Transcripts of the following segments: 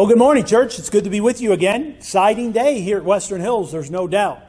Well, good morning, church. It's good to be with you again. Exciting day here at Western Hills, there's no doubt.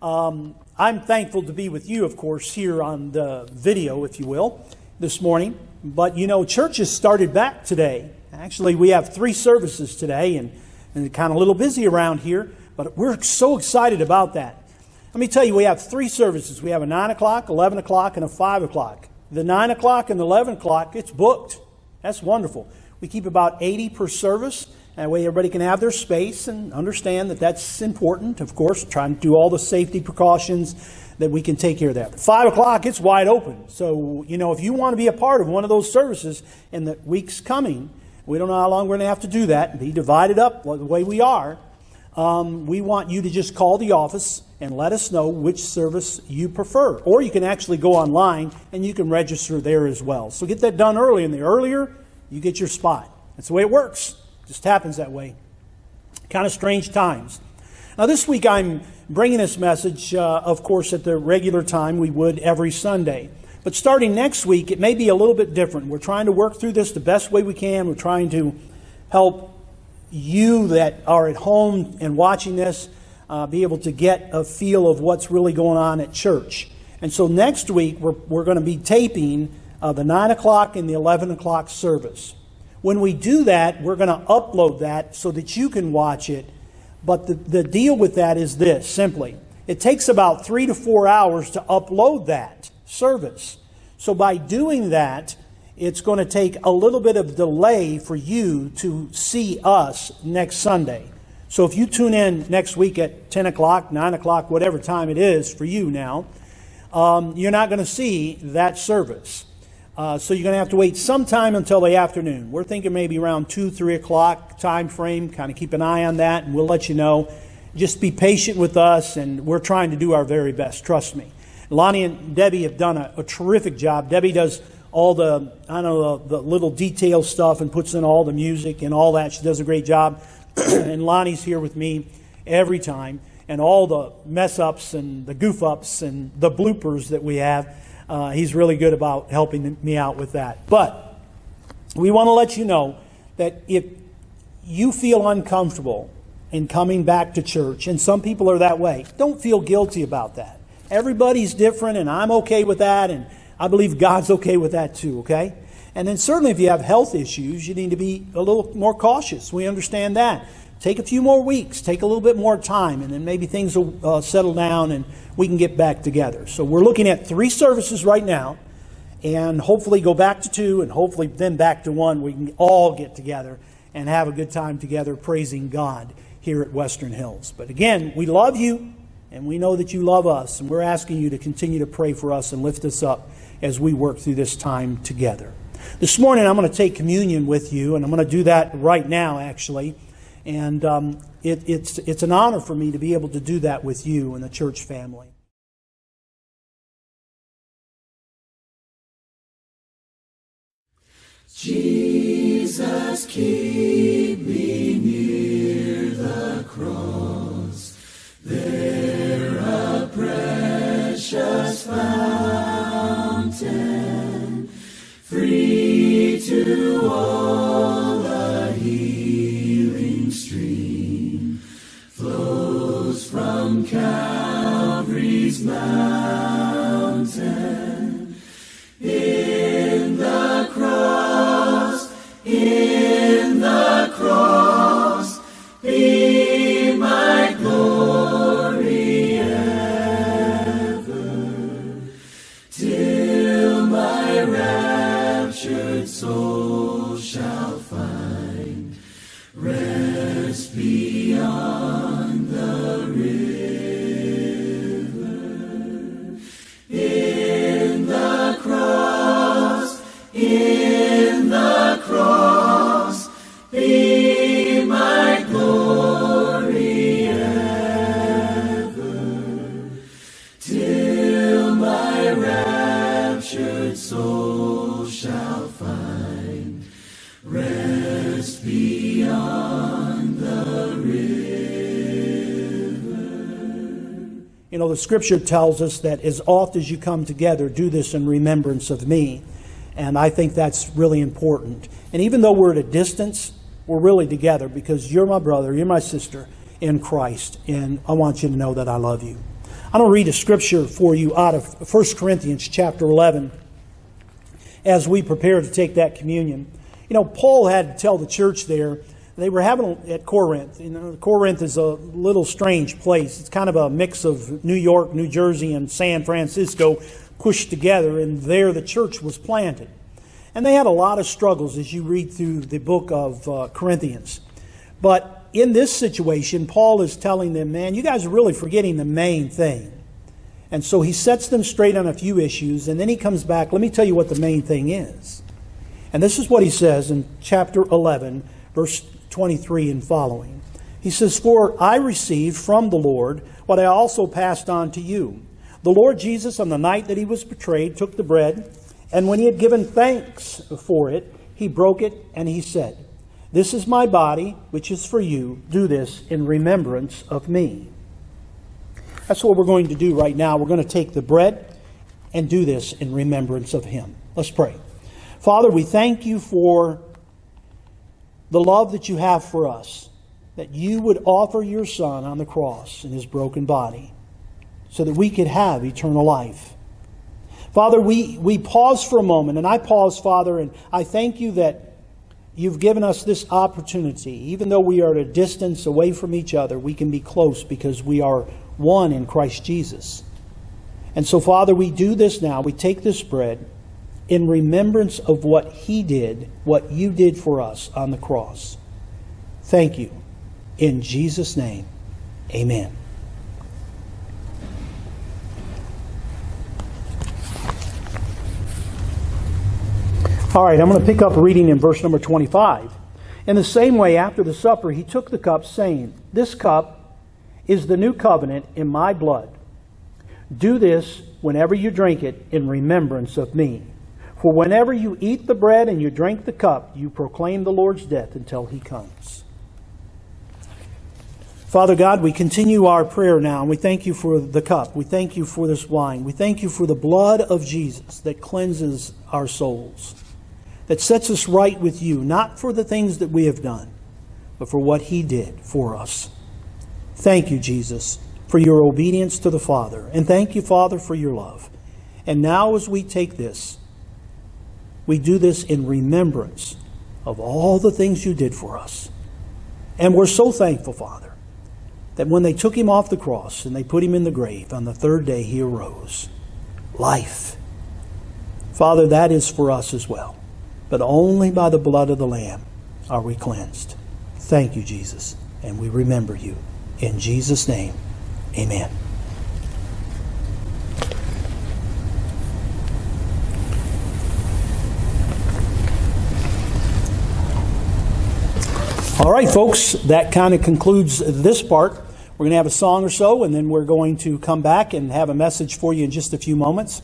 Um, I'm thankful to be with you, of course, here on the video, if you will, this morning. But you know, church has started back today. Actually, we have three services today, and, and kind of a little busy around here, but we're so excited about that. Let me tell you, we have three services. We have a 9 o'clock, 11 o'clock, and a 5 o'clock. The 9 o'clock and the 11 o'clock, it's booked. That's wonderful. We keep about 80 per service. That way, everybody can have their space and understand that that's important. Of course, trying to do all the safety precautions that we can take care of that. Five o'clock, it's wide open. So, you know, if you want to be a part of one of those services in the weeks coming, we don't know how long we're going to have to do that, be divided up the way we are. Um, we want you to just call the office and let us know which service you prefer. Or you can actually go online and you can register there as well. So get that done early, and the earlier you get your spot. That's the way it works. Just happens that way. Kind of strange times. Now, this week I'm bringing this message, uh, of course, at the regular time we would every Sunday. But starting next week, it may be a little bit different. We're trying to work through this the best way we can. We're trying to help you that are at home and watching this uh, be able to get a feel of what's really going on at church. And so next week, we're, we're going to be taping uh, the 9 o'clock and the 11 o'clock service. When we do that, we're going to upload that so that you can watch it. But the, the deal with that is this simply it takes about three to four hours to upload that service. So by doing that, it's going to take a little bit of delay for you to see us next Sunday. So if you tune in next week at 10 o'clock, 9 o'clock, whatever time it is for you now, um, you're not going to see that service. Uh, so you're going to have to wait some time until the afternoon. We're thinking maybe around 2, 3 o'clock time frame. Kind of keep an eye on that, and we'll let you know. Just be patient with us, and we're trying to do our very best. Trust me. Lonnie and Debbie have done a, a terrific job. Debbie does all the, I know, the, the little detail stuff and puts in all the music and all that. She does a great job. and Lonnie's here with me every time. And all the mess ups and the goof ups and the bloopers that we have uh, he's really good about helping me out with that. But we want to let you know that if you feel uncomfortable in coming back to church, and some people are that way, don't feel guilty about that. Everybody's different, and I'm okay with that, and I believe God's okay with that too, okay? And then certainly if you have health issues, you need to be a little more cautious. We understand that. Take a few more weeks, take a little bit more time, and then maybe things will uh, settle down and we can get back together. So we're looking at three services right now, and hopefully go back to two, and hopefully then back to one. We can all get together and have a good time together praising God here at Western Hills. But again, we love you, and we know that you love us, and we're asking you to continue to pray for us and lift us up as we work through this time together. This morning, I'm going to take communion with you, and I'm going to do that right now, actually. And um, it, it's, it's an honor for me to be able to do that with you and the church family. Jesus, keep me near the cross. There a precious fountain, from Calvary's mountain. Scripture tells us that as oft as you come together, do this in remembrance of me. And I think that's really important. And even though we're at a distance, we're really together because you're my brother, you're my sister in Christ, and I want you to know that I love you. I'm going to read a scripture for you out of 1 Corinthians chapter 11 as we prepare to take that communion. You know, Paul had to tell the church there, they were having at Corinth. You know, Corinth is a little strange place. It's kind of a mix of New York, New Jersey, and San Francisco pushed together, and there the church was planted. And they had a lot of struggles as you read through the book of uh, Corinthians. But in this situation, Paul is telling them, man, you guys are really forgetting the main thing. And so he sets them straight on a few issues, and then he comes back. Let me tell you what the main thing is. And this is what he says in chapter 11, verse 23 and following. He says, For I received from the Lord what I also passed on to you. The Lord Jesus, on the night that he was betrayed, took the bread, and when he had given thanks for it, he broke it, and he said, This is my body, which is for you. Do this in remembrance of me. That's what we're going to do right now. We're going to take the bread and do this in remembrance of him. Let's pray. Father, we thank you for the love that you have for us, that you would offer your Son on the cross in his broken body so that we could have eternal life. Father, we, we pause for a moment, and I pause, Father, and I thank you that you've given us this opportunity. Even though we are at a distance away from each other, we can be close because we are one in Christ Jesus. And so, Father, we do this now. We take this bread in remembrance of what He did, what you did for us on the cross. Thank you. In Jesus' name, amen. All right, I'm going to pick up reading in verse number 25. In the same way, after the supper, he took the cup, saying, This cup is the new covenant in my blood. Do this whenever you drink it in remembrance of me. For whenever you eat the bread and you drink the cup, you proclaim the Lord's death until he comes. Father God, we continue our prayer now, and we thank you for the cup. We thank you for this wine. We thank you for the blood of Jesus that cleanses our souls, that sets us right with you, not for the things that we have done, but for what he did for us. Thank you, Jesus, for your obedience to the Father. And thank you, Father, for your love. And now, as we take this, we do this in remembrance of all the things you did for us. And we're so thankful, Father, that when they took him off the cross and they put him in the grave, on the third day he arose. Life. Father, that is for us as well. But only by the blood of the Lamb are we cleansed. Thank you, Jesus. And we remember you. In Jesus' name, amen. All right, folks, that kind of concludes this part. We're going to have a song or so, and then we're going to come back and have a message for you in just a few moments.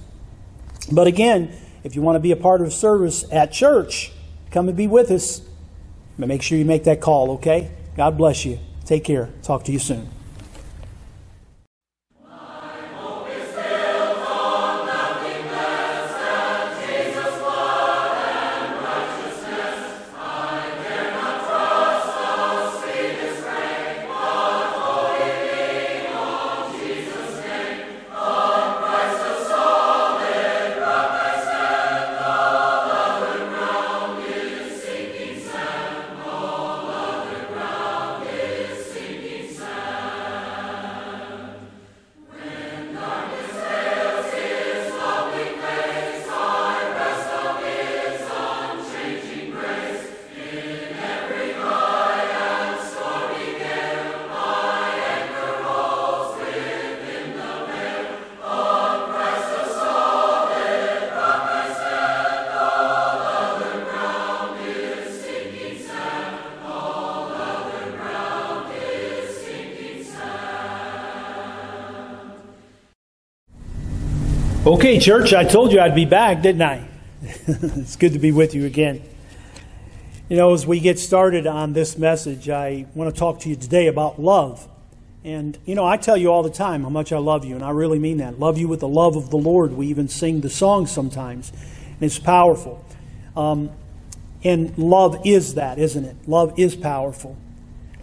But again, if you want to be a part of service at church, come and be with us. But make sure you make that call, okay? God bless you. Take care. Talk to you soon. Okay, church, I told you I'd be back, didn't I? it's good to be with you again. You know, as we get started on this message, I want to talk to you today about love. And, you know, I tell you all the time how much I love you, and I really mean that. Love you with the love of the Lord. We even sing the song sometimes, and it's powerful. Um, And love is that, isn't it? Love is powerful.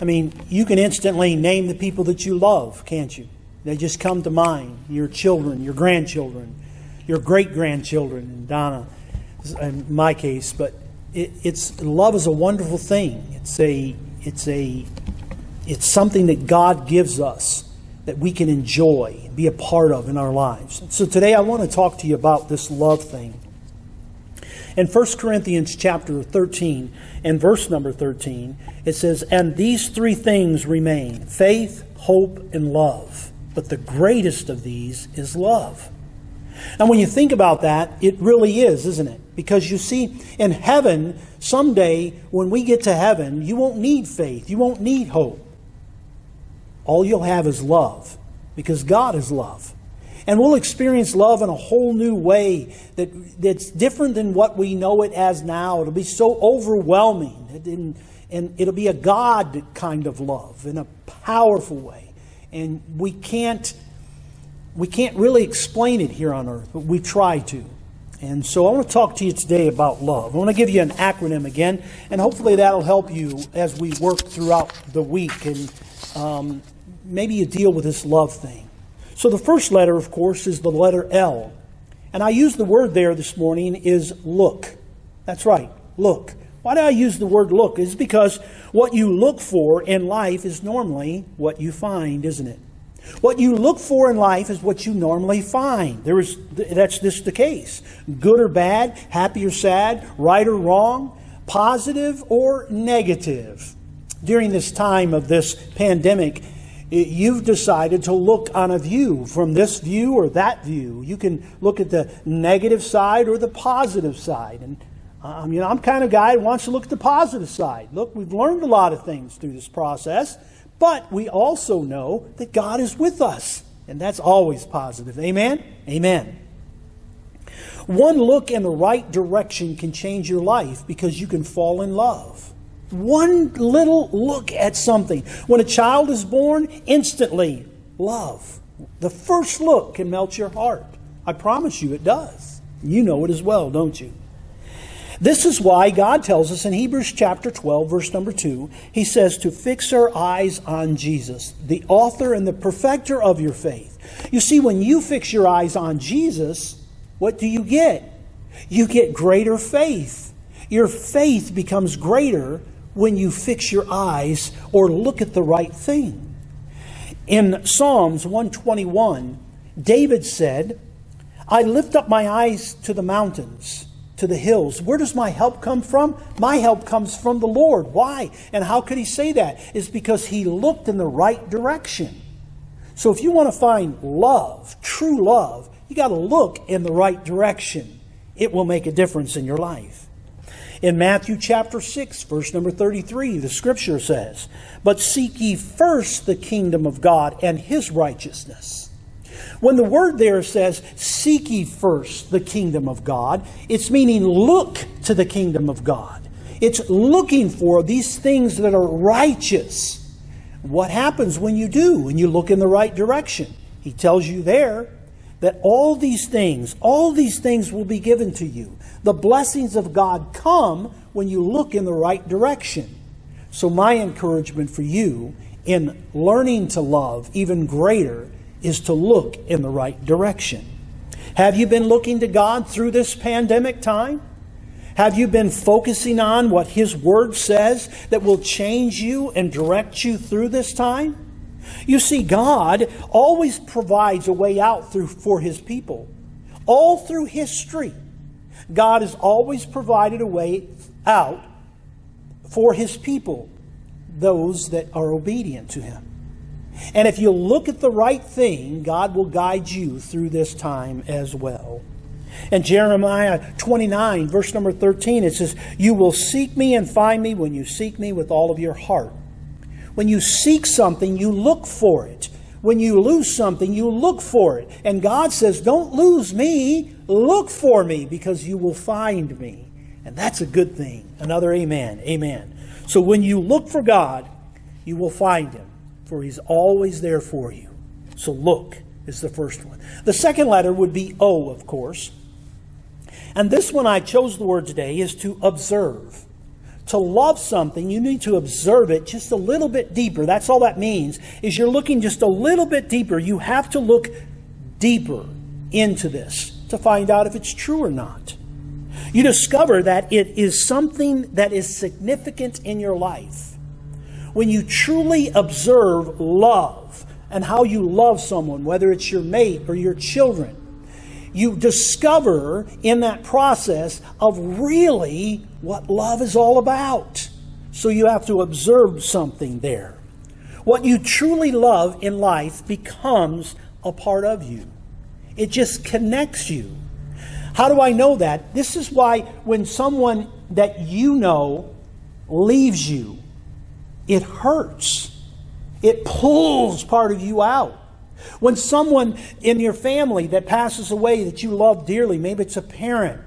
I mean, you can instantly name the people that you love, can't you? They just come to mind your children, your grandchildren, your great grandchildren, and Donna, in my case. But it, it's love is a wonderful thing. It's a it's a it's something that God gives us that we can enjoy and be a part of in our lives. So today I want to talk to you about this love thing. In 1 Corinthians chapter 13 and verse number 13, it says, And these three things remain faith, hope, and love. But the greatest of these is love. And when you think about that, it really is, isn't it? Because you see, in heaven, someday when we get to heaven, you won't need faith, you won't need hope. All you'll have is love, because God is love. And we'll experience love in a whole new way that, that's different than what we know it as now. It'll be so overwhelming. And, and it'll be a God kind of love in a powerful way. And we can't, we can't really explain it here on earth, but we try to. And so I want to talk to you today about love. I want to give you an acronym again, and hopefully that'll help you as we work throughout the week and um, maybe you deal with this love thing. So the first letter, of course, is the letter L. And I use the word there this morning is look. That's right, look. Why do I use the word look? Is because what you look for in life is normally what you find, isn't it? What you look for in life is what you normally find. There is, that's just the case. Good or bad, happy or sad, right or wrong, positive or negative. During this time of this pandemic, you've decided to look on a view from this view or that view. You can look at the negative side or the positive side. And um, you know, I'm kind of guy who wants to look at the positive side. Look, we've learned a lot of things through this process, but we also know that God is with us, and that's always positive. Amen. Amen. One look in the right direction can change your life because you can fall in love. One little look at something. When a child is born, instantly, love. The first look can melt your heart. I promise you it does. You know it as well, don't you? This is why God tells us in Hebrews chapter 12, verse number 2, He says to fix our eyes on Jesus, the author and the perfecter of your faith. You see, when you fix your eyes on Jesus, what do you get? You get greater faith. Your faith becomes greater when you fix your eyes or look at the right thing. In Psalms 121, David said, I lift up my eyes to the mountains, to the hills. Where does my help come from? My help comes from the Lord. Why? And how could he say that? It's because he looked in the right direction. So if you want to find love, true love, you got to look in the right direction. It will make a difference in your life. In Matthew chapter 6, verse number 33, the scripture says, But seek ye first the kingdom of God and his righteousness. When the word there says, Seek ye first the kingdom of God, it's meaning look to the kingdom of God. It's looking for these things that are righteous. What happens when you do, when you look in the right direction? He tells you there that all these things, all these things will be given to you. The blessings of God come when you look in the right direction. So, my encouragement for you in learning to love even greater is to look in the right direction. Have you been looking to God through this pandemic time? Have you been focusing on what His Word says that will change you and direct you through this time? You see, God always provides a way out through, for His people. All through history, God has always provided a way out for His people, those that are obedient to Him. And if you look at the right thing, God will guide you through this time as well. In Jeremiah 29, verse number 13, it says, You will seek me and find me when you seek me with all of your heart. When you seek something, you look for it. When you lose something, you look for it. And God says, Don't lose me, look for me, because you will find me. And that's a good thing. Another amen. Amen. So when you look for God, you will find him, for he's always there for you. So look is the first one. The second letter would be O, of course. And this one I chose the word today is to observe. to love something, you need to observe it just a little bit deeper. That's all that means, is you're looking just a little bit deeper. You have to look deeper into this to find out if it's true or not. You discover that it is something that is significant in your life. When you truly observe love and how you love someone, whether it's your mate or your children, you discover in that process of really what love is all about. So you have to observe something there. What you truly love in life becomes a part of you, it just connects you. How do I know that? This is why when someone that you know leaves you, it hurts. It pulls part of you out. When someone in your family that passes away that you love dearly, maybe it's a parent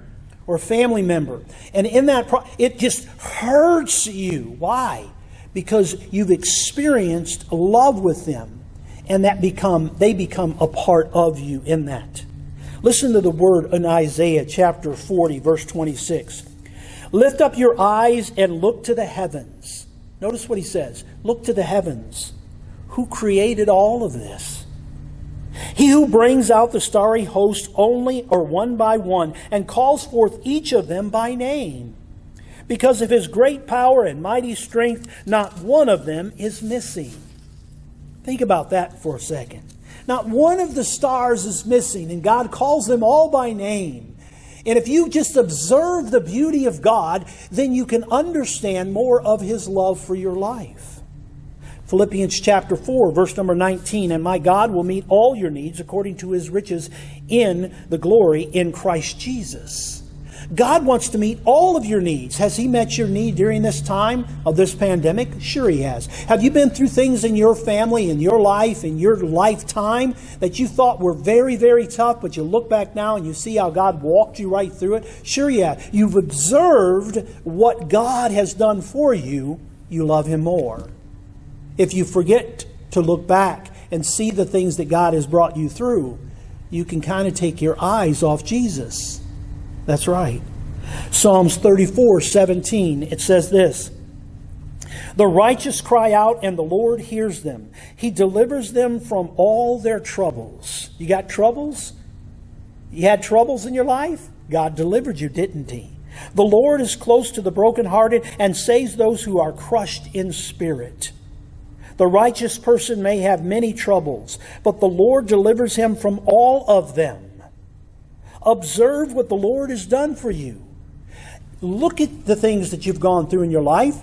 or a family member, and in that, pro- it just hurts you. Why? Because you've experienced love with them, and that become they become a part of you in that. Listen to the word in Isaiah chapter 40, verse 26. Lift up your eyes and look to the heavens. Notice what he says Look to the heavens. Who created all of this? He who brings out the starry host only or one by one and calls forth each of them by name. Because of his great power and mighty strength, not one of them is missing. Think about that for a second. Not one of the stars is missing, and God calls them all by name. And if you just observe the beauty of God, then you can understand more of his love for your life. Philippians chapter 4, verse number 19. And my God will meet all your needs according to his riches in the glory in Christ Jesus. God wants to meet all of your needs. Has He met your need during this time of this pandemic? Sure, He has. Have you been through things in your family, in your life, in your lifetime that you thought were very, very tough, but you look back now and you see how God walked you right through it? Sure, yeah. You've observed what God has done for you. You love Him more. If you forget to look back and see the things that God has brought you through, you can kind of take your eyes off Jesus. That's right. Psalms 34 17, it says this The righteous cry out, and the Lord hears them. He delivers them from all their troubles. You got troubles? You had troubles in your life? God delivered you, didn't He? The Lord is close to the brokenhearted and saves those who are crushed in spirit. The righteous person may have many troubles, but the Lord delivers him from all of them. Observe what the Lord has done for you. Look at the things that you've gone through in your life.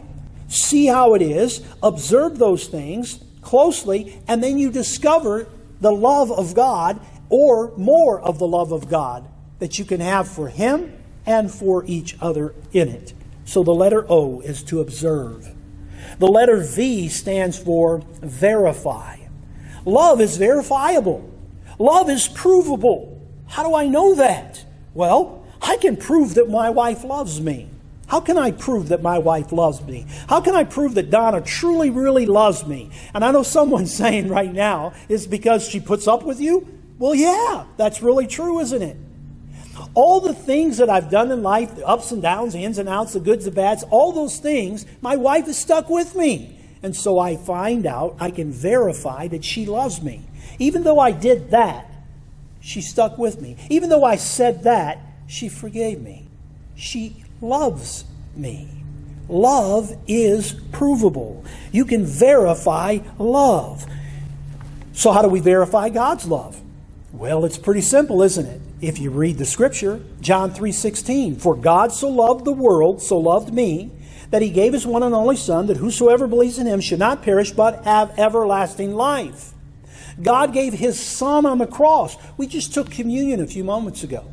See how it is. Observe those things closely, and then you discover the love of God or more of the love of God that you can have for Him and for each other in it. So the letter O is to observe. The letter V stands for verify. Love is verifiable. Love is provable. How do I know that? Well, I can prove that my wife loves me. How can I prove that my wife loves me? How can I prove that Donna truly, really loves me? And I know someone's saying right now, is because she puts up with you? Well, yeah, that's really true, isn't it? all the things that I've done in life, the ups and downs, the ins and outs, the goods, the bads, all those things, my wife is stuck with me. And so I find out, I can verify that she loves me. Even though I did that, she stuck with me. Even though I said that, she forgave me. She loves me. Love is provable. You can verify love. So, how do we verify God's love? Well, it's pretty simple, isn't it? if you read the scripture, John 3:16, for God so loved the world, so loved me, that he gave his one and only son that whosoever believes in him should not perish but have everlasting life. God gave his son on the cross. We just took communion a few moments ago.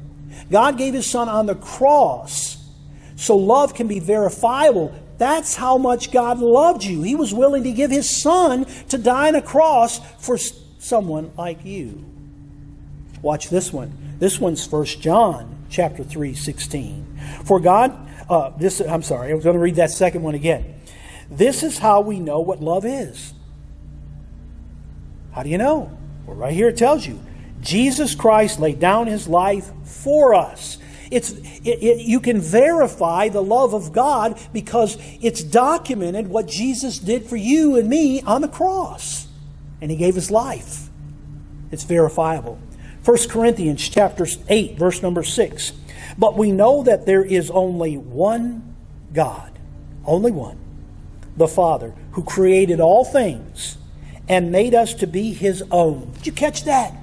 God gave his son on the cross. So love can be verifiable. That's how much God loved you. He was willing to give his son to die on a cross for someone like you. Watch this one. This one's 1 John chapter 3, 16. For God, uh, this, I'm sorry, I was going to read that second one again. This is how we know what love is. How do you know? Well, right here it tells you. Jesus Christ laid down his life for us. it's, it, it, you can verify the love of God because it's documented what Jesus did for you and me on the cross. And he gave his life. It's verifiable. 1 Corinthians chapter 8, verse number 6. But we know that there is only one God, only one, the Father, who created all things and made us to be his own. Did you catch that?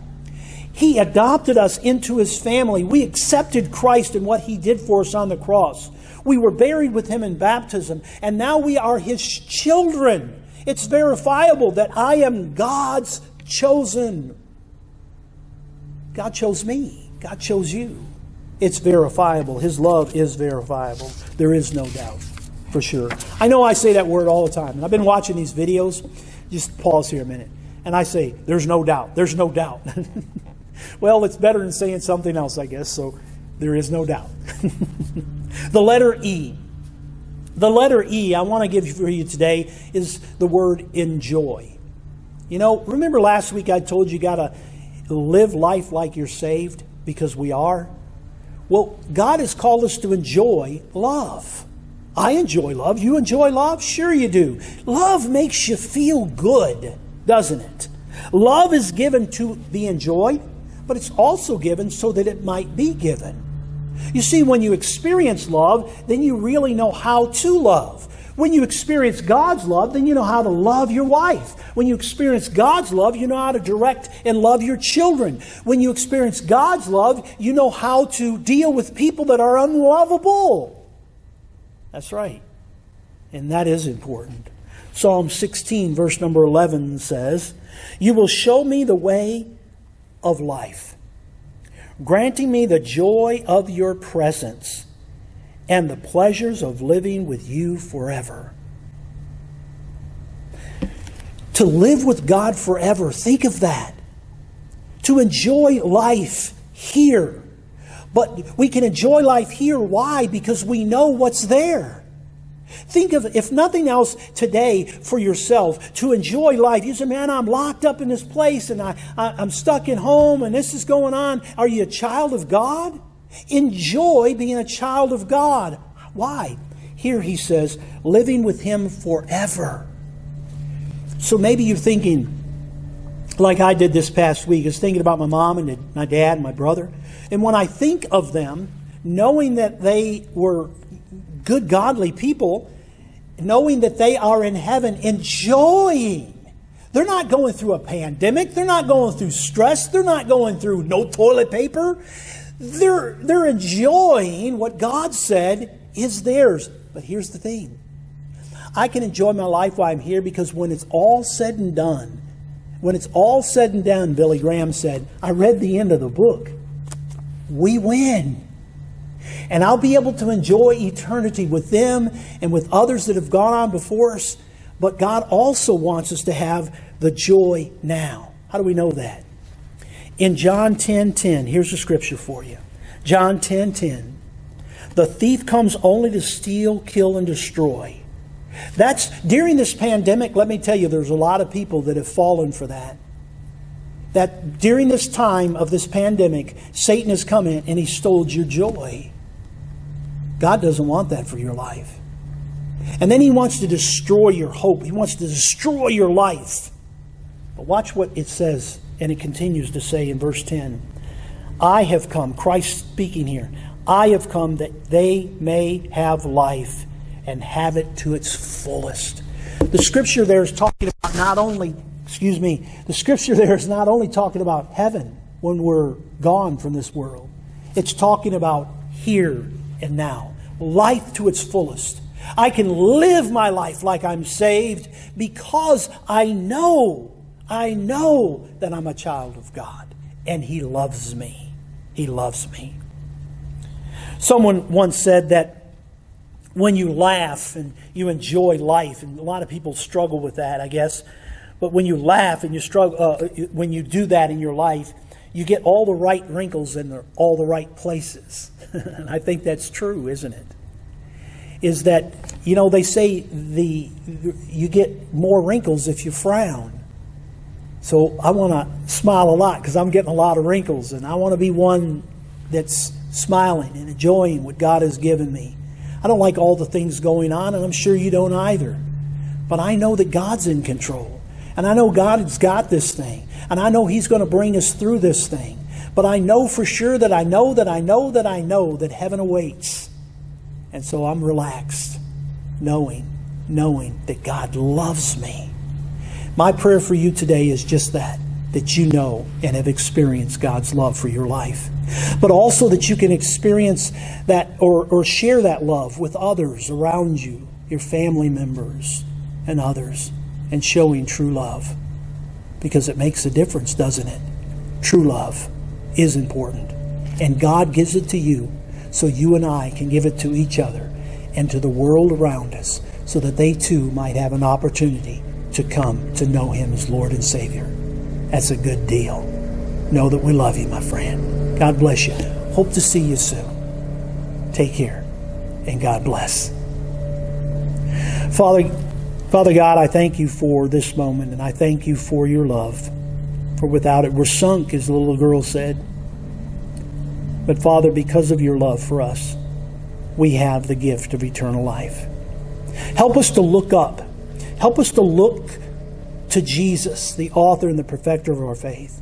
He adopted us into his family. We accepted Christ and what he did for us on the cross. We were buried with him in baptism, and now we are his children. It's verifiable that I am God's chosen. God chose me, God chose you. It's verifiable. His love is verifiable. There is no doubt, for sure. I know I say that word all the time, and I've been watching these videos. Just pause here a minute. And I say, There's no doubt. There's no doubt. well, it's better than saying something else, I guess, so there is no doubt. the letter E. The letter E I want to give for you today is the word enjoy. You know, remember last week I told you you got to live life like you're saved because we are? Well, God has called us to enjoy love. I enjoy love. You enjoy love? Sure, you do. Love makes you feel good, doesn't it? Love is given to be enjoyed, but it's also given so that it might be given. You see, when you experience love, then you really know how to love. When you experience God's love, then you know how to love your wife. When you experience God's love, you know how to direct and love your children. When you experience God's love, you know how to deal with people that are unlovable. That's right. And that is important. Psalm 16, verse number 11 says, You will show me the way of life, granting me the joy of your presence and the pleasures of living with you forever. To live with God forever, think of that. To enjoy life here. But we can enjoy life here. Why? Because we know what's there. Think of, if nothing else today for yourself, to enjoy life. You say, man, I'm locked up in this place and I, I, am stuck at home and this is going on. Are you a child of God? Enjoy being a child of God. Why? Here he says, living with him forever. So maybe you're thinking, like I did this past week, is thinking about my mom and my dad and my brother. And when I think of them, knowing that they were good, godly people, knowing that they are in heaven, enjoying. They're not going through a pandemic. They're not going through stress. They're not going through no toilet paper. They're, they're enjoying what God said is theirs. But here's the thing I can enjoy my life while I'm here because when it's all said and done, when it's all said and done, Billy Graham said, I read the end of the book. We win. And I'll be able to enjoy eternity with them and with others that have gone on before us. But God also wants us to have the joy now. How do we know that? In John 10 10, here's a scripture for you. John 10 10. The thief comes only to steal, kill, and destroy. That's during this pandemic, let me tell you, there's a lot of people that have fallen for that. That during this time of this pandemic, Satan has come in and he stole your joy. God doesn't want that for your life. And then he wants to destroy your hope. He wants to destroy your life. But watch what it says, and it continues to say in verse 10 I have come, Christ speaking here, I have come that they may have life and have it to its fullest. The scripture there is talking about not only, excuse me, the scripture there is not only talking about heaven when we're gone from this world, it's talking about here and now life to its fullest. I can live my life like I'm saved because I know, I know that I'm a child of God and He loves me. He loves me. Someone once said that when you laugh and you enjoy life, and a lot of people struggle with that, I guess, but when you laugh and you struggle, uh, when you do that in your life, you get all the right wrinkles in all the right places. and I think that's true, isn't it? Is that, you know, they say the you get more wrinkles if you frown. So I want to smile a lot because I'm getting a lot of wrinkles, and I want to be one that's smiling and enjoying what God has given me. I don't like all the things going on, and I'm sure you don't either. But I know that God's in control. And I know God's got this thing. And I know He's going to bring us through this thing. But I know for sure that I know that I know that I know that heaven awaits. And so I'm relaxed, knowing, knowing that God loves me. My prayer for you today is just that that you know and have experienced God's love for your life. But also that you can experience that or, or share that love with others around you, your family members and others, and showing true love. Because it makes a difference, doesn't it? True love is important. And God gives it to you so you and I can give it to each other and to the world around us so that they too might have an opportunity to come to know Him as Lord and Savior. That's a good deal. Know that we love you, my friend. God bless you. Hope to see you soon. Take care, and God bless. Father, Father God, I thank you for this moment, and I thank you for your love. For without it, we're sunk, as the little girl said. But Father, because of your love for us, we have the gift of eternal life. Help us to look up. Help us to look to Jesus, the author and the perfecter of our faith.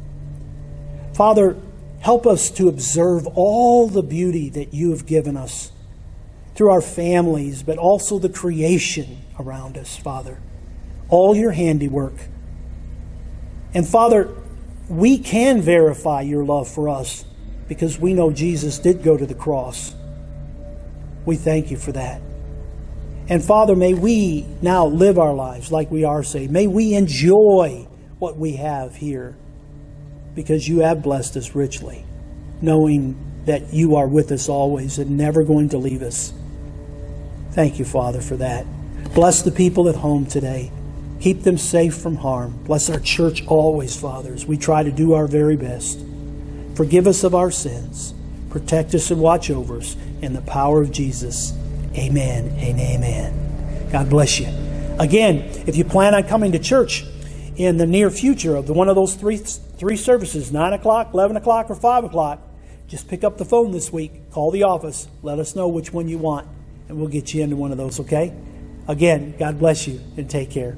Father, help us to observe all the beauty that you have given us through our families, but also the creation around us, Father. All your handiwork. And Father, we can verify your love for us because we know Jesus did go to the cross. We thank you for that. And Father, may we now live our lives like we are saved. May we enjoy what we have here because you have blessed us richly, knowing that you are with us always and never going to leave us. Thank you, Father, for that. Bless the people at home today. Keep them safe from harm. Bless our church always, fathers. We try to do our very best. Forgive us of our sins. Protect us and watch over us in the power of Jesus. Amen and amen. God bless you. Again, if you plan on coming to church in the near future of the, one of those three, three services, 9 o'clock, 11 o'clock, or 5 o'clock, just pick up the phone this week, call the office, let us know which one you want, and we'll get you into one of those, okay? Again, God bless you and take care.